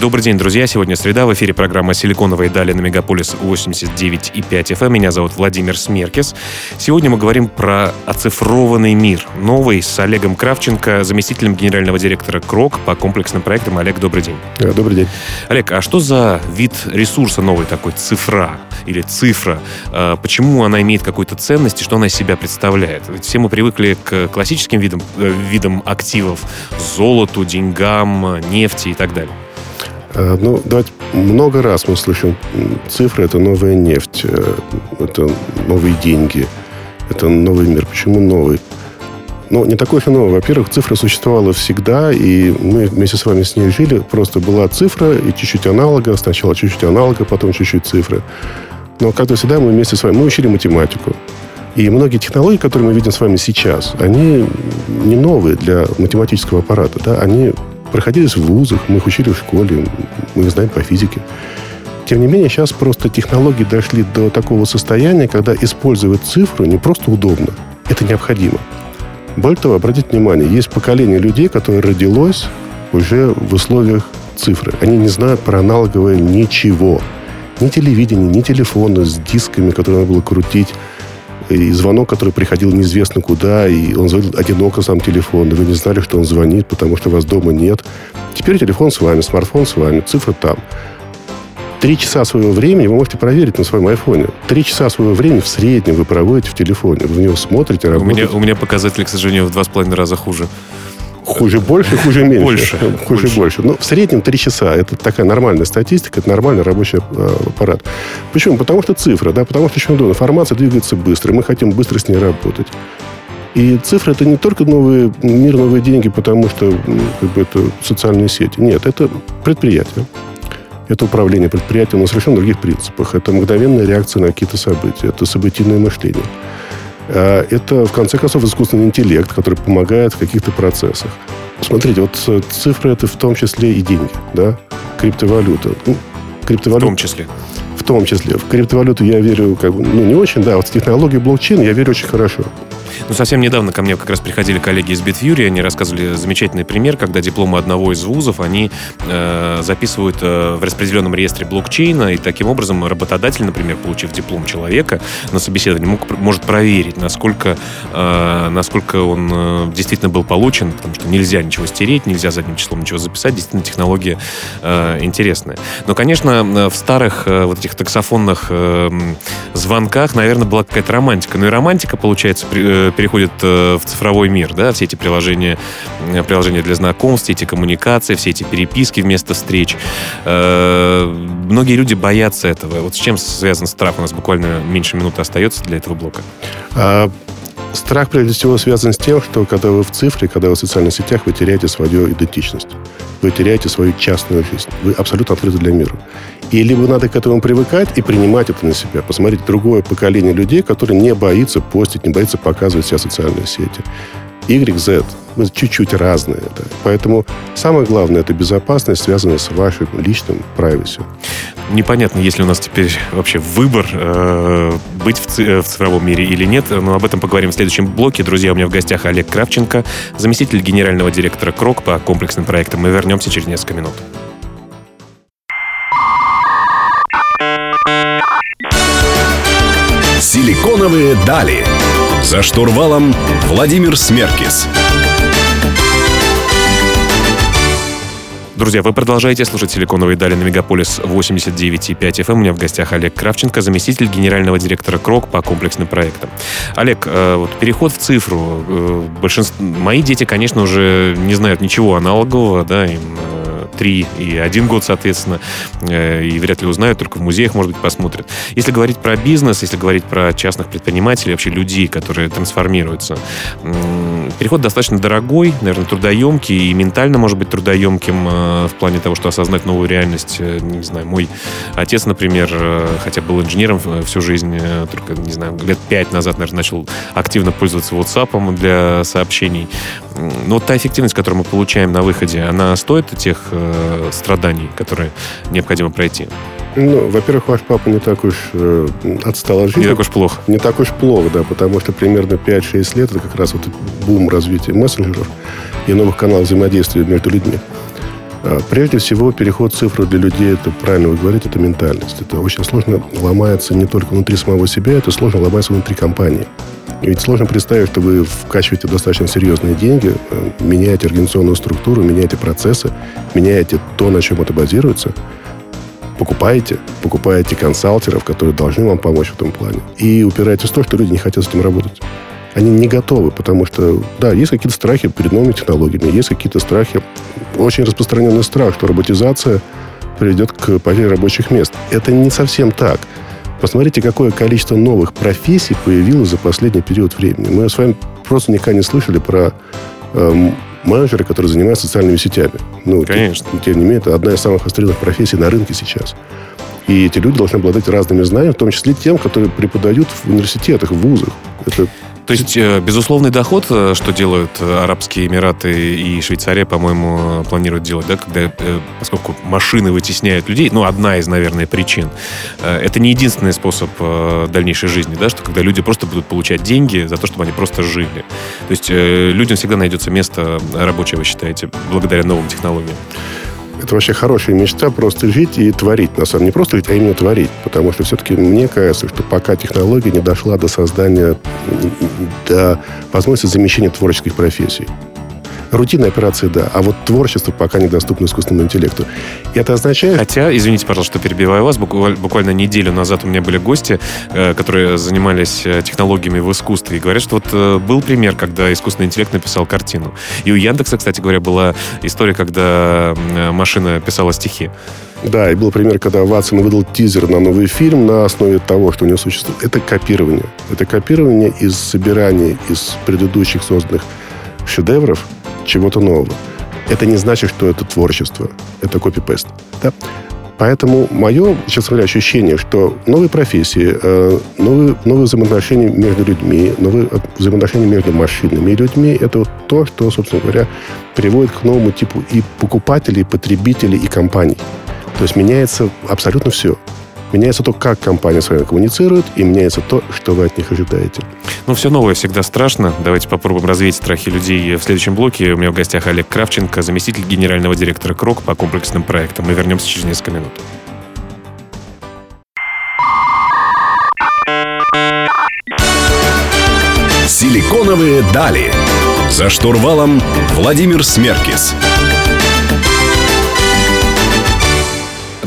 Добрый день, друзья. Сегодня среда. В эфире программа «Силиконовые дали» на Мегаполис 89,5 FM. Меня зовут Владимир Смеркис. Сегодня мы говорим про оцифрованный мир. Новый с Олегом Кравченко, заместителем генерального директора КРОК по комплексным проектам. Олег, добрый день. Добрый день. Олег, а что за вид ресурса новый такой, цифра или цифра? А, почему она имеет какую-то ценность и что она из себя представляет? Ведь все мы привыкли к классическим видам, э, видам активов, золоту, деньгам, нефти и так далее. Э, ну, давайте много раз мы слышим цифры, это новая нефть, э, это новые деньги, это новый мир. Почему новый? Ну, не такой уж и. Во-первых, цифра существовала всегда, и мы вместе с вами с ней жили. Просто была цифра и чуть-чуть аналога. Сначала чуть-чуть аналога, потом чуть-чуть цифры. Но, как всегда, мы вместе с вами... Мы учили математику. И многие технологии, которые мы видим с вами сейчас, они не новые для математического аппарата. Да? Они проходились в вузах, мы их учили в школе, мы их знаем по физике. Тем не менее, сейчас просто технологии дошли до такого состояния, когда использовать цифру не просто удобно, это необходимо. Более того, обратите внимание, есть поколение людей, которое родилось уже в условиях цифры. Они не знают про аналоговое ничего. Ни телевидения, ни телефона с дисками, которые надо было крутить, и звонок, который приходил неизвестно куда, и он звонил одиноко сам телефон, и вы не знали, что он звонит, потому что вас дома нет. Теперь телефон с вами, смартфон с вами, цифра там. Три часа своего времени вы можете проверить на своем айфоне. Три часа своего времени в среднем вы проводите в телефоне. Вы в него смотрите, работаете. У меня, у меня показатели, к сожалению, в два с половиной раза хуже. Хуже больше, хуже меньше. Больше. Хуже больше. больше. Ну, в среднем 3 часа. Это такая нормальная статистика, это нормальный рабочий э, аппарат. Почему? Потому что цифра, да, потому что еще удобно. Информация двигается быстро, мы хотим быстро с ней работать. И цифры это не только новые, мир, новые деньги, потому что как бы, это социальные сети. Нет, это предприятие. Это управление предприятием на совершенно других принципах. Это мгновенная реакция на какие-то события. Это событийное мышление. А, это, в конце концов, искусственный интеллект, который помогает в каких-то процессах. Смотрите, вот э, цифры это в том числе и деньги, да, криптовалюта. Ну, криптовалюта. В том числе. Том числе. В криптовалюту я верю, как бы, ну, не очень, да, вот в технологию блокчейна я верю очень хорошо. Ну, совсем недавно ко мне как раз приходили коллеги из Bitfury, они рассказывали замечательный пример, когда дипломы одного из вузов они э, записывают э, в распределенном реестре блокчейна, и таким образом работодатель, например, получив диплом человека на собеседовании, мог, может проверить, насколько, э, насколько он э, действительно был получен, потому что нельзя ничего стереть, нельзя задним числом ничего записать, действительно технология э, интересная. Но, конечно, в старых э, вот этих таксофонных э, звонках, наверное, была какая-то романтика. Но и романтика, получается, при, э, переходит э, в цифровой мир, да, все эти приложения, э, приложения для знакомств, все эти коммуникации, все эти переписки вместо встреч. Э, многие люди боятся этого. Вот с чем связан страх? У нас буквально меньше минуты остается для этого блока. А, страх, прежде всего, связан с тем, что когда вы в цифре, когда вы в социальных сетях, вы теряете свою идентичность. Вы теряете свою частную жизнь. Вы абсолютно открыты для мира. И либо надо к этому привыкать и принимать это на себя. Посмотреть другое поколение людей, которые не боится постить, не боится показывать себя в социальные сети. Y, Z. Мы чуть-чуть разные. Да. Поэтому самое главное – это безопасность, связанная с вашим личным privacy. Непонятно, есть ли у нас теперь вообще выбор э, быть в, ци- в цифровом мире или нет, но об этом поговорим в следующем блоке. Друзья, у меня в гостях Олег Кравченко, заместитель генерального директора КРОК по комплексным проектам. Мы вернемся через несколько минут. Силиконовые дали. За штурвалом Владимир Смеркис. Друзья, вы продолжаете слушать «Силиконовые дали» на Мегаполис 89,5 FM. У меня в гостях Олег Кравченко, заместитель генерального директора КРОК по комплексным проектам. Олег, э, вот переход в цифру. Э, большинство... Мои дети, конечно, уже не знают ничего аналогового, да, им 3 и 1 год, соответственно, э, и вряд ли узнают, только в музеях, может быть, посмотрят. Если говорить про бизнес, если говорить про частных предпринимателей, вообще людей, которые трансформируются, переход достаточно дорогой, наверное, трудоемкий и ментально, может быть, трудоемким э, в плане того, что осознать новую реальность. Э, не знаю, мой отец, например, хотя был инженером всю жизнь, только, не знаю, лет пять назад, наверное, начал активно пользоваться WhatsApp для сообщений. Ну, вот та эффективность, которую мы получаем на выходе, она стоит тех э, страданий, которые необходимо пройти? Ну, во-первых, ваш папа не так уж э, отстал от жизни. Не так уж плохо. Не так уж плохо, да, потому что примерно 5-6 лет это как раз вот бум развития мессенджеров и новых каналов взаимодействия между людьми. А, прежде всего, переход цифры для людей, это правильно вы говорите, это ментальность. Это очень сложно ломается не только внутри самого себя, это сложно ломается внутри компании. Ведь сложно представить, что вы вкачиваете достаточно серьезные деньги, э, меняете организационную структуру, меняете процессы, меняете то, на чем это базируется – покупаете, покупаете консалтеров, которые должны вам помочь в этом плане. И упираетесь в то, что люди не хотят с этим работать. Они не готовы, потому что, да, есть какие-то страхи перед новыми технологиями, есть какие-то страхи, очень распространенный страх, что роботизация приведет к потере рабочих мест. Это не совсем так. Посмотрите, какое количество новых профессий появилось за последний период времени. Мы с вами просто никогда не слышали про эм, менеджеры, которые занимаются социальными сетями. Ну, Конечно. Тем, тем не менее, это одна из самых востребованных профессий на рынке сейчас. И эти люди должны обладать разными знаниями, в том числе тем, которые преподают в университетах, в вузах. Это то есть, э, безусловный доход, э, что делают э, Арабские Эмираты и Швейцария, по-моему, планируют делать, да, когда, поскольку машины вытесняют людей, ну, одна из, наверное, причин. Это не единственный способ дальнейшей жизни, да, что когда люди просто будут получать деньги за то, чтобы они просто жили. То есть, людям всегда найдется место рабочее, вы считаете, благодаря новым технологиям. Это вообще хорошая мечта просто жить и творить. На самом деле не просто жить, а именно творить. Потому что все-таки мне кажется, что пока технология не дошла до создания, до возможности замещения творческих профессий. Рутинные операции, да. А вот творчество пока недоступно искусственному интеллекту. И это означает... Хотя, извините, пожалуйста, что перебиваю вас. Буквально неделю назад у меня были гости, э, которые занимались э, технологиями в искусстве. И говорят, что вот э, был пример, когда искусственный интеллект написал картину. И у Яндекса, кстати говоря, была история, когда машина писала стихи. Да, и был пример, когда Ватсон выдал тизер на новый фильм на основе того, что у него существует. Это копирование. Это копирование из собирания из предыдущих созданных шедевров чего-то нового. Это не значит, что это творчество. Это копипест. Да? Поэтому мое, честно говоря, ощущение, что новые профессии, э, новые, новые взаимоотношения между людьми, новые взаимоотношения между машинами и людьми, это вот то, что, собственно говоря, приводит к новому типу и покупателей, и потребителей, и компаний. То есть меняется абсолютно все. Меняется то, как компания с вами коммуницирует, и меняется то, что вы от них ожидаете. Ну, все новое всегда страшно. Давайте попробуем развеять страхи людей в следующем блоке. У меня в гостях Олег Кравченко, заместитель генерального директора КРОК по комплексным проектам. Мы вернемся через несколько минут. Силиконовые дали. За штурвалом Владимир Смеркис.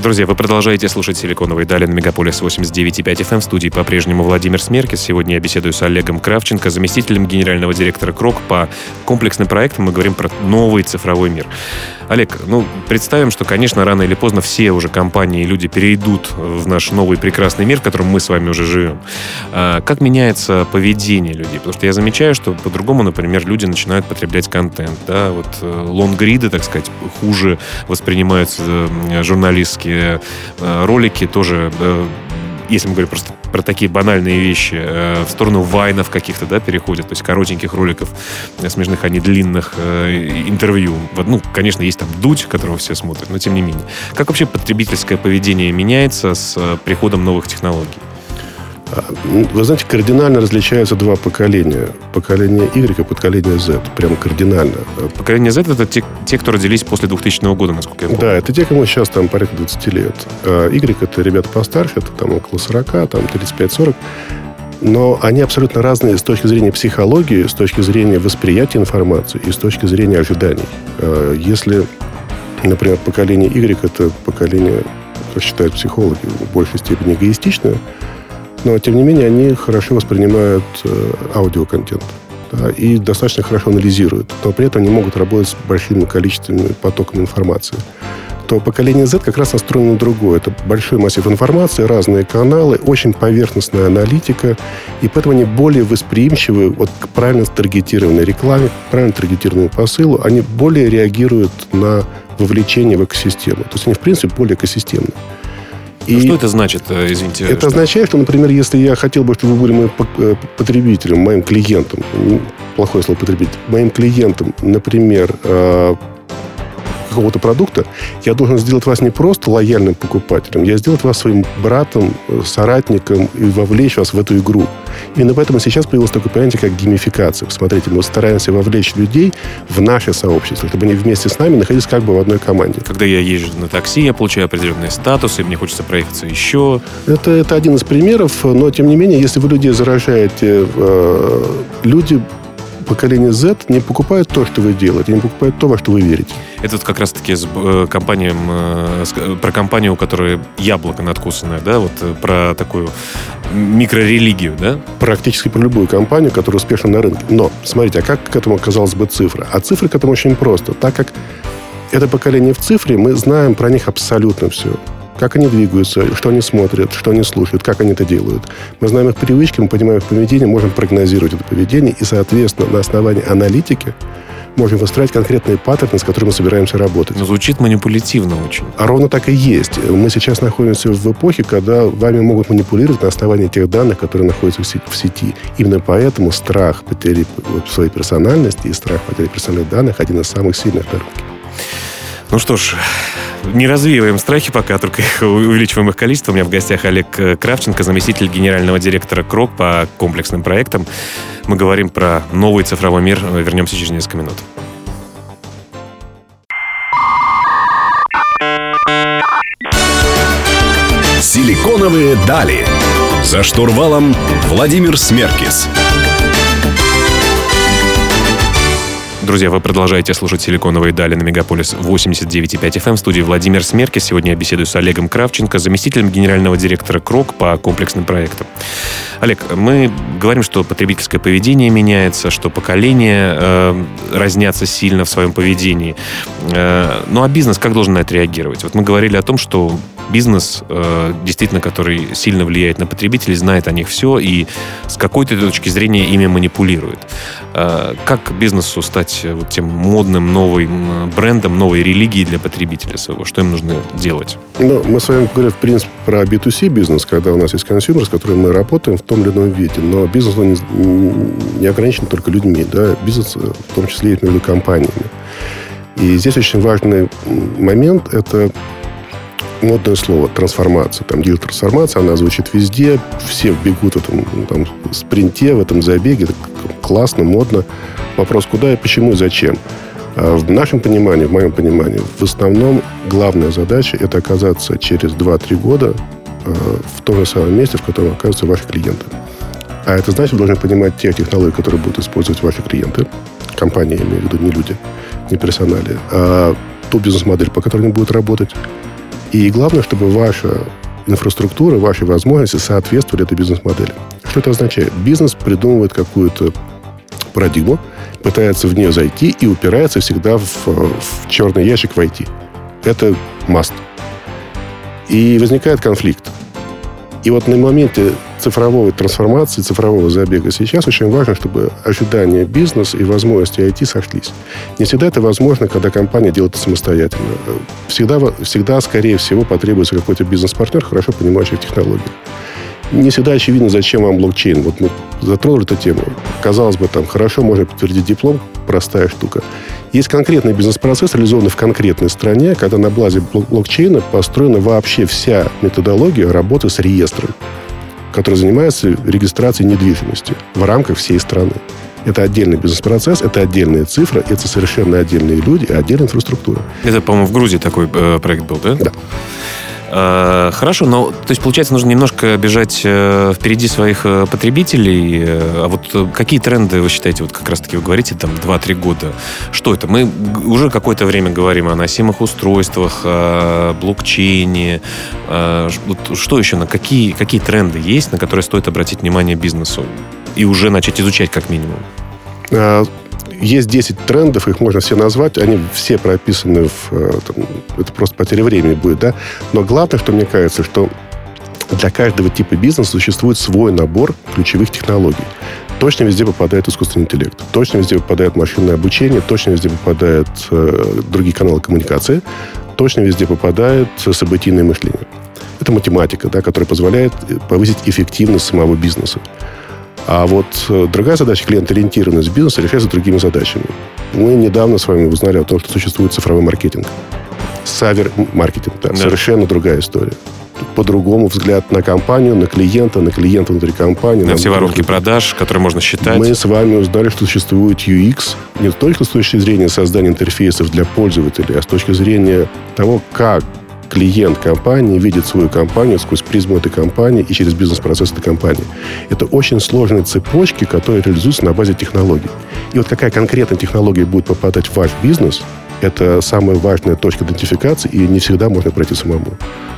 Друзья, вы продолжаете слушать «Силиконовые дали» на Мегаполис 89.5 FM. В студии по-прежнему Владимир Смеркис. Сегодня я беседую с Олегом Кравченко, заместителем генерального директора КРОК по комплексным проектам. Мы говорим про новый цифровой мир. Олег, ну, представим, что, конечно, рано или поздно все уже компании и люди перейдут в наш новый прекрасный мир, в котором мы с вами уже живем. А как меняется поведение людей? Потому что я замечаю, что по-другому, например, люди начинают потреблять контент. Да? Вот э, лонгриды, так сказать, хуже воспринимаются э, журналистские э, ролики, тоже если мы говорим просто про такие банальные вещи, э, в сторону вайнов каких-то, да, переходят, то есть коротеньких роликов смешных, а не длинных э, интервью. Ну, конечно, есть там дуть, которого все смотрят, но тем не менее. Как вообще потребительское поведение меняется с э, приходом новых технологий? Ну, вы знаете, кардинально различаются два поколения. Поколение Y и поколение Z. Прямо кардинально. Поколение Z это те, те, кто родились после 2000 года, насколько я помню. Да, это те, кому сейчас там порядка 20 лет. А y это ребята постарше, это там около 40, там 35-40. Но они абсолютно разные с точки зрения психологии, с точки зрения восприятия информации и с точки зрения ожиданий. А, если, например, поколение Y это поколение, как считают психологи, в большей степени эгоистичное, но, тем не менее, они хорошо воспринимают э, аудиоконтент да, и достаточно хорошо анализируют, но при этом они могут работать с большими количествами потоками информации то поколение Z как раз настроено на другое. Это большой массив информации, разные каналы, очень поверхностная аналитика, и поэтому они более восприимчивы вот к правильно таргетированной рекламе, к правильно таргетированному посылу. Они более реагируют на вовлечение в экосистему. То есть они, в принципе, более экосистемны. И что это значит, э, извините? Это что? означает, что, например, если я хотел бы, чтобы вы были моим э, потребителем, моим клиентом, плохое слово потребить, моим клиентам, например, э, какого-то продукта, я должен сделать вас не просто лояльным покупателем, я сделать вас своим братом, соратником и вовлечь вас в эту игру. Именно поэтому сейчас появилось такое понятие, как геймификация. Смотрите, мы стараемся вовлечь людей в наше сообщество, чтобы они вместе с нами находились как бы в одной команде. Когда я езжу на такси, я получаю определенные статусы, мне хочется проехаться еще. Это, это один из примеров, но тем не менее, если вы людей заражаете, э, люди поколение Z не покупают то, что вы делаете, не покупают то, во что вы верите. Это вот как раз-таки с э, компанией, э, э, про компанию, у которой яблоко надкусанное, да, вот про такую микрорелигию, да? Практически про любую компанию, которая успешна на рынке. Но, смотрите, а как к этому оказалась бы цифра? А цифры к этому очень просто. Так как это поколение в цифре, мы знаем про них абсолютно все как они двигаются, что они смотрят, что они слушают, как они это делают. Мы знаем их привычки, мы понимаем их поведение, можем прогнозировать это поведение и, соответственно, на основании аналитики можем выстраивать конкретные паттерны, с которыми мы собираемся работать. Но звучит манипулятивно очень. А ровно так и есть. Мы сейчас находимся в эпохе, когда вами могут манипулировать на основании тех данных, которые находятся в сети. Именно поэтому страх потери своей персональности и страх потери персональных данных один из самых сильных на рынке. Ну что ж, не развеиваем страхи пока, только их увеличиваем их количество. У меня в гостях Олег э, Кравченко, заместитель генерального директора КРОК по комплексным проектам. Мы говорим про новый цифровой мир. Вернемся через несколько минут. Силиконовые дали. За штурвалом Владимир Смеркис. Друзья, вы продолжаете слушать «Силиконовые дали» на Мегаполис 89.5 FM. В студии Владимир Смерки. Сегодня я беседую с Олегом Кравченко, заместителем генерального директора КРОК по комплексным проектам. Олег, мы говорим, что потребительское поведение меняется, что поколения э, разнятся сильно в своем поведении. Э, ну а бизнес как должен на это реагировать? Вот мы говорили о том, что бизнес, э, действительно, который сильно влияет на потребителей, знает о них все и с какой-то точки зрения ими манипулирует. Э, как бизнесу стать э, вот тем модным новым брендом, новой религией для потребителя своего? Что им нужно делать? Ну, мы с вами говорим, в принципе, про B2C бизнес, когда у нас есть consumer, с которым мы работаем в том или ином виде. Но бизнес он не, не ограничен только людьми. Да? Бизнес в том числе и между компаниями. И здесь очень важный момент – это модное слово трансформация. Там digital трансформация, она звучит везде, все бегут в этом там, спринте, в этом забеге. Классно, модно. Вопрос, куда и почему и зачем. А в нашем понимании, в моем понимании, в основном главная задача это оказаться через 2-3 года э, в том же самом месте, в котором окажутся ваши клиенты. А это значит, вы должны понимать те технологии, которые будут использовать ваши клиенты. Компании, я имею в виду, не люди, не персонали. А ту бизнес-модель, по которой они будут работать. И главное, чтобы ваша инфраструктура, ваши возможности соответствовали этой бизнес-модели. Что это означает? Бизнес придумывает какую-то парадигму, пытается в нее зайти и упирается всегда в, в черный ящик войти. Это must. И возникает конфликт. И вот на моменте цифровой трансформации, цифрового забега сейчас очень важно, чтобы ожидания бизнеса и возможности IT сошлись. Не всегда это возможно, когда компания делает это самостоятельно. Всегда, всегда скорее всего, потребуется какой-то бизнес-партнер, хорошо понимающий в технологиях. Не всегда очевидно, зачем вам блокчейн. Вот мы затронули эту тему. Казалось бы, там хорошо можно подтвердить диплом, простая штука. Есть конкретный бизнес-процесс, реализованный в конкретной стране, когда на базе блокчейна построена вообще вся методология работы с реестром который занимается регистрацией недвижимости в рамках всей страны. Это отдельный бизнес-процесс, это отдельные цифры, это совершенно отдельные люди и отдельная инфраструктура. Это, по-моему, в Грузии такой э, проект был, да? Да. Э, хорошо, но то есть получается нужно немножко бежать э, впереди своих э, потребителей. А вот какие тренды вы считаете, вот как раз-таки вы говорите, там 2-3 года? Что это? Мы уже какое-то время говорим о носимых устройствах, о блокчейне. Вот что еще? На какие, какие тренды есть, на которые стоит обратить внимание бизнесу? И уже начать изучать как минимум? Есть 10 трендов, их можно все назвать, они все прописаны в... Э, там, это просто потеря времени будет, да? Но главное, что мне кажется, что для каждого типа бизнеса существует свой набор ключевых технологий. Точно везде попадает искусственный интеллект, точно везде попадает машинное обучение, точно везде попадают э, другие каналы коммуникации, точно везде попадает событийное мышление. Это математика, да, которая позволяет повысить эффективность самого бизнеса. А вот э, другая задача клиент-ориентированность бизнеса решается другими задачами. Мы недавно с вами узнали о том, что существует цифровой маркетинг. Савер-маркетинг, да, да. совершенно другая история по-другому взгляд на компанию, на клиента, на клиента внутри компании. На все воронки продаж, которые можно считать. Мы с вами узнали, что существует UX не только с точки зрения создания интерфейсов для пользователей, а с точки зрения того, как клиент компании видит свою компанию сквозь призму этой компании и через бизнес-процесс этой компании. Это очень сложные цепочки, которые реализуются на базе технологий. И вот какая конкретная технология будет попадать в ваш бизнес, это самая важная точка идентификации, и не всегда можно пройти самому.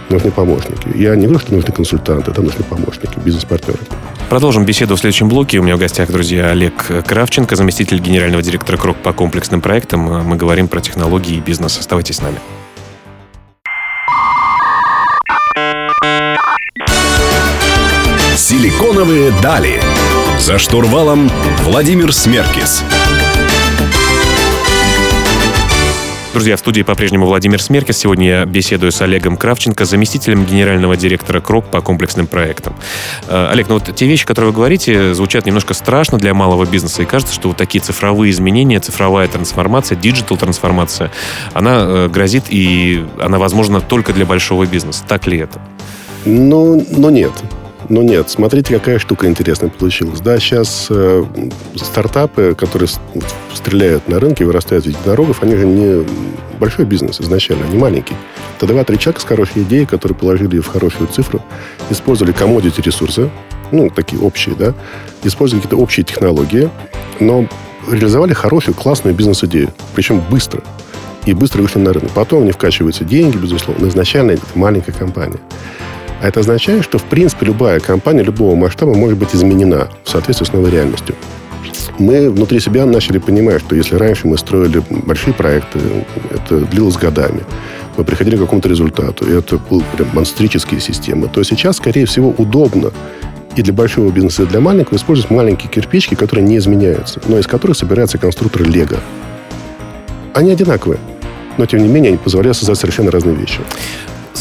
Нужны помощники. Я не говорю, что нужны консультанты, это нужны помощники, бизнес-партнеры. Продолжим беседу в следующем блоке. У меня в гостях, друзья, Олег Кравченко, заместитель генерального директора КРОК по комплексным проектам. Мы говорим про технологии и бизнес. Оставайтесь с нами. Силиконовые дали. За штурвалом Владимир Смеркис. Друзья, в студии по-прежнему Владимир Смеркис. Сегодня я беседую с Олегом Кравченко, заместителем генерального директора КРОК по комплексным проектам. Э, Олег, ну вот те вещи, которые вы говорите, звучат немножко страшно для малого бизнеса, и кажется, что вот такие цифровые изменения, цифровая трансформация, digital трансформация, она э, грозит и она возможна только для большого бизнеса. Так ли это? Ну, ну нет. Ну нет, смотрите, какая штука интересная получилась. Да, сейчас э, стартапы, которые стреляют на рынке, вырастают из единорогов, они же не большой бизнес изначально, они маленький. Это два-три человека с хорошей идеей, которые положили в хорошую цифру, использовали комодити ресурсы, ну, такие общие, да, использовали какие-то общие технологии, но реализовали хорошую, классную бизнес-идею. Причем быстро. И быстро вышли на рынок. Потом них вкачиваются деньги, безусловно. Изначально это маленькая компания. А это означает, что, в принципе, любая компания любого масштаба может быть изменена в соответствии с новой реальностью. Мы внутри себя начали понимать, что если раньше мы строили большие проекты, это длилось годами, мы приходили к какому-то результату, и это были прям монстрические системы, то сейчас, скорее всего, удобно и для большого бизнеса, и для маленького использовать маленькие кирпичики, которые не изменяются, но из которых собирается конструктор Лего. Они одинаковые, но, тем не менее, они позволяют создать совершенно разные вещи.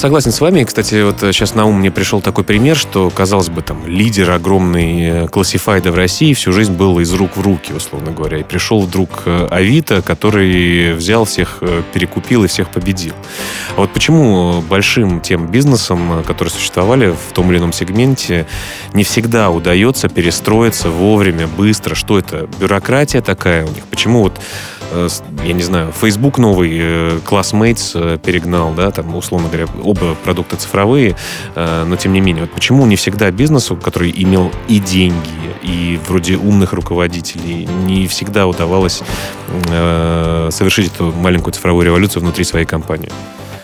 Согласен с вами. Кстати, вот сейчас на ум мне пришел такой пример, что, казалось бы, там, лидер огромный классифайда в России всю жизнь был из рук в руки, условно говоря. И пришел вдруг э, Авито, который взял всех, э, перекупил и всех победил. А вот почему большим тем бизнесам, э, которые существовали в том или ином сегменте, не всегда удается перестроиться вовремя, быстро? Что это? Бюрократия такая у них? Почему вот Э, я не знаю, Facebook новый, э, Classmates э, перегнал, да, там, условно говоря, оба продукта цифровые, но тем не менее, вот почему не всегда бизнесу, который имел и деньги, и вроде умных руководителей, не всегда удавалось совершить эту маленькую цифровую революцию внутри своей компании?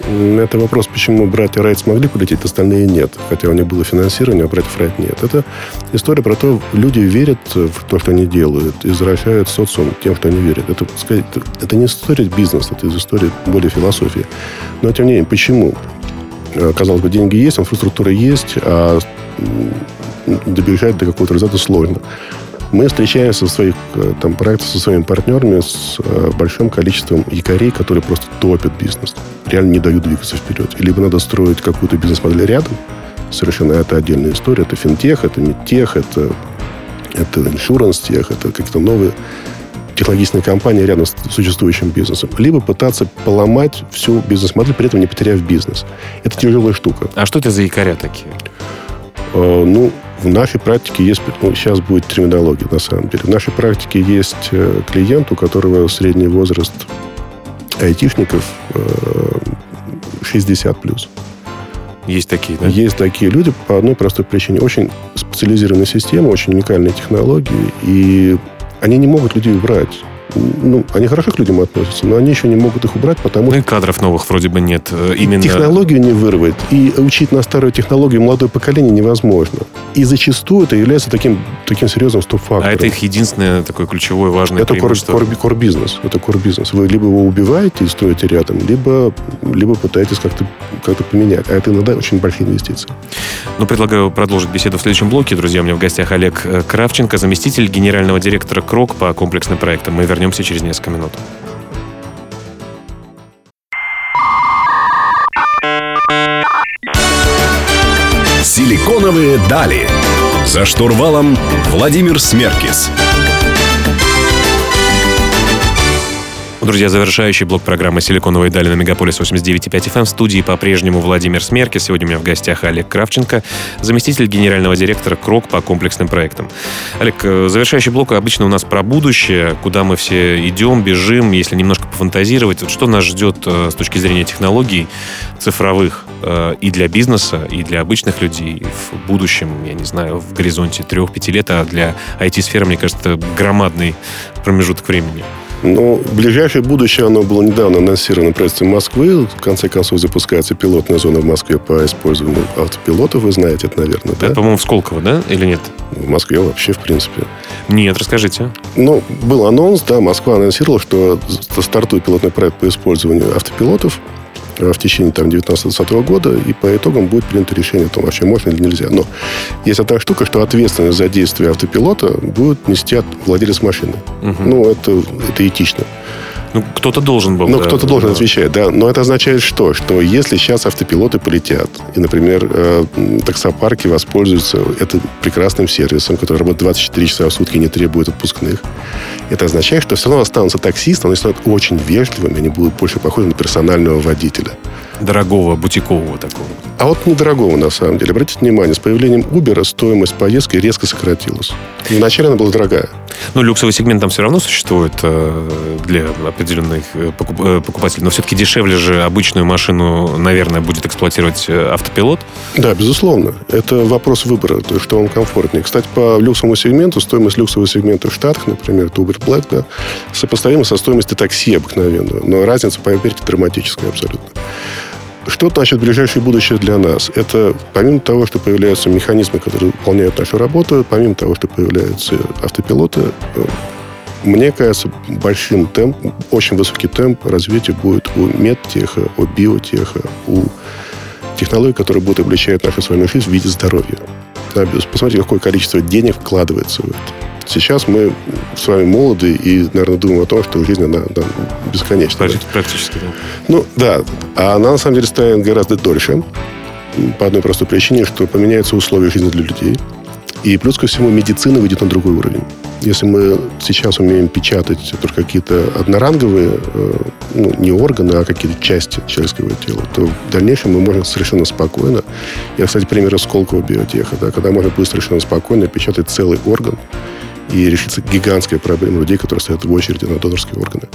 Это вопрос, почему братья Райт смогли полететь, остальные нет. Хотя у них было финансирование, а братьев Райт нет. Это история про то, люди верят в то, что они делают, и возвращают социум тем, что они верят. Это, сказать, это не история бизнеса, это из истории более философии. Но, тем не менее, почему? Э, казалось бы, деньги есть, инфраструктура есть, а добежать до какого-то результата сложно. Мы встречаемся в своих э, там, проектах со своими партнерами с э, большим количеством якорей, которые просто топят бизнес. Реально не дают двигаться вперед. Либо надо строить какую-то бизнес-модель рядом, совершенно это отдельная история. Это финтех, это медтех, это, это иншуранс-тех, это какие-то новые технологичные компании рядом с существующим бизнесом, либо пытаться поломать всю бизнес-модель, при этом не потеряв бизнес. Это тяжелая штука. А что это за якоря такие? Э, ну, в нашей практике есть, ну, сейчас будет терминология на самом деле. В нашей практике есть э, клиент, у которого средний возраст айтишников 60 э, плюс. Есть такие, да? Есть такие люди по одной простой причине. Очень специализированная система, очень уникальные технологии, и они не могут людей убрать ну, они хорошо к людям относятся, но они еще не могут их убрать, потому ну, что... и кадров новых вроде бы нет. Э, именно... Технологию не вырвать. И учить на старую технологию молодое поколение невозможно. И зачастую это является таким, таким серьезным стоп-фактором. А это их единственное такое ключевое важное Это кор-бизнес. Это кор-бизнес. Вы либо его убиваете и строите рядом, либо, либо пытаетесь как-то как поменять. А это иногда очень большие инвестиции. Ну, предлагаю продолжить беседу в следующем блоке. Друзья, у меня в гостях Олег э, Кравченко, заместитель генерального директора КРОК по комплексным проектам. Мы вернемся через несколько минут. Силиконовые дали. За штурвалом Владимир Смеркис. Друзья, завершающий блок программы «Силиконовые дали» на Мегаполис 89.5 FM. В студии по-прежнему Владимир Смерки. Сегодня у меня в гостях Олег Кравченко, заместитель генерального директора КРОК по комплексным проектам. Олег, э, завершающий блок обычно у нас про будущее, куда мы все идем, бежим, если немножко пофантазировать. Что нас ждет э, с точки зрения технологий цифровых э, и для бизнеса, и для обычных людей в будущем, я не знаю, в горизонте трех-пяти лет, а для IT-сферы, мне кажется, громадный промежуток времени. Ну, ближайшее будущее, оно было недавно анонсировано правительством Москвы. В конце концов, запускается пилотная зона в Москве по использованию автопилотов. Вы знаете это, наверное, да? Это, по-моему, в Сколково, да? Или нет? В Москве вообще, в принципе. Нет, расскажите. Ну, был анонс, да, Москва анонсировала, что стартует пилотный проект по использованию автопилотов в течение там, 19-20 года, и по итогам будет принято решение о том, вообще можно или нельзя. Но есть одна штука, что ответственность за действие автопилота будет нести владелец машины. Угу. Ну, это, это этично. Ну, кто-то должен был. Ну, да, кто-то должен да. отвечать, да. Но это означает что? Что если сейчас автопилоты полетят, и, например, э, таксопарки воспользуются этим прекрасным сервисом, который работает 24 часа в сутки и не требует отпускных, это означает, что все равно останутся таксисты, они станут очень вежливыми, они будут больше похожи на персонального водителя дорогого, бутикового такого? А вот недорогого, на самом деле. Обратите внимание, с появлением Uber стоимость поездки резко сократилась. Вначале она была дорогая. Ну, люксовый сегмент там все равно существует э, для определенных э, э, покупателей. Но все-таки дешевле же обычную машину, наверное, будет эксплуатировать автопилот. Да, безусловно. Это вопрос выбора, то есть, что вам комфортнее. Кстати, по люксовому сегменту, стоимость люксового сегмента в Штатах, например, это Uber Black, да, сопоставима со стоимостью такси обыкновенного. Но разница, поверьте, драматическая абсолютно. Что значит ближайшее будущее для нас? Это помимо того, что появляются механизмы, которые выполняют нашу работу, помимо того, что появляются автопилоты, э, мне кажется, большим темп, очень высокий темп развития будет у медтеха, у биотеха, у технологий, которые будут облегчать нашу с вами жизнь в виде здоровья. Посмотрите, какое количество денег вкладывается в это. Сейчас мы с вами молоды и, наверное, думаем о том, что жизнь, она, она бесконечна. Практически, да. Ну, да. А она, на самом деле, станет гораздо дольше. По одной простой причине, что поменяются условия жизни для людей. И плюс ко всему медицина выйдет на другой уровень. Если мы сейчас умеем печатать только какие-то одноранговые, э, ну, не органы, а какие-то части человеческого тела, то в дальнейшем мы можем совершенно спокойно, я, кстати, пример Сколково биотеха, да, когда можно будет совершенно спокойно печатать целый орган, и решится гигантская проблема людей, которые стоят в очереди на донорские органы.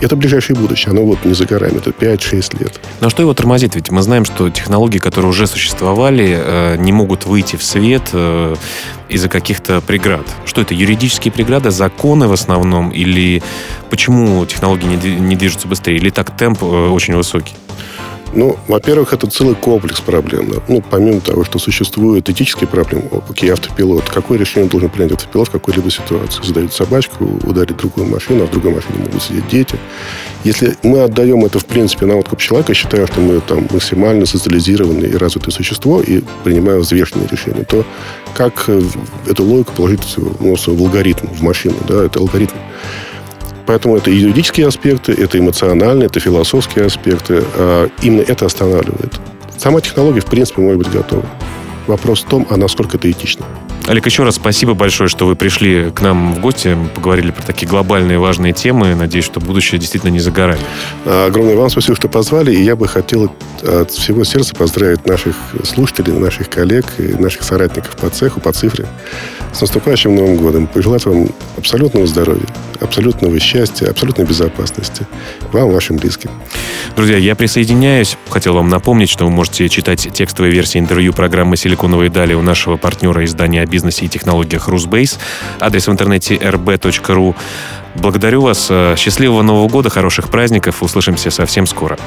Это ближайшее будущее. Оно вот не за горами. Это 5-6 лет. Но что его тормозит? Ведь мы знаем, что технологии, которые уже существовали, э, не могут выйти в свет э, из-за каких-то преград. Что это? Юридические преграды, законы в основном? Или почему технологии не движутся быстрее? Или так темп э, очень высокий? Ну, во-первых, это целый комплекс проблем. Ну, помимо того, что существуют этические проблемы, окей, автопилот, какое решение должен принять автопилот в какой-либо ситуации? Задают собачку, ударить другую машину, а в другой машине могут сидеть дети. Если мы отдаем это, в принципе, на откуп человека, считая, что мы там максимально социализированное и развитое существо и принимаем взвешенные решения, то как э, эту логику положить ну, в алгоритм, в машину? Да, это алгоритм. Поэтому это юридические аспекты, это эмоциональные, это философские аспекты. А именно это останавливает. Сама технология, в принципе, может быть готова. Вопрос в том, а насколько это этично. Олег, еще раз спасибо большое, что вы пришли к нам в гости, поговорили про такие глобальные важные темы. Надеюсь, что будущее действительно не за горами. Огромное вам спасибо, что позвали. И я бы хотел от всего сердца поздравить наших слушателей, наших коллег и наших соратников по цеху, по цифре с наступающим Новым годом. Пожелать вам абсолютного здоровья, абсолютного счастья, абсолютной безопасности. Вам, вашим близким. Друзья, я присоединяюсь. Хотел вам напомнить, что вы можете читать текстовые версии интервью программы «Силиконовые дали» у нашего партнера издания «Бизнес бизнесе и технологиях Русбейс. Адрес в интернете rb.ru. Благодарю вас. Счастливого Нового года, хороших праздников. Услышимся совсем скоро.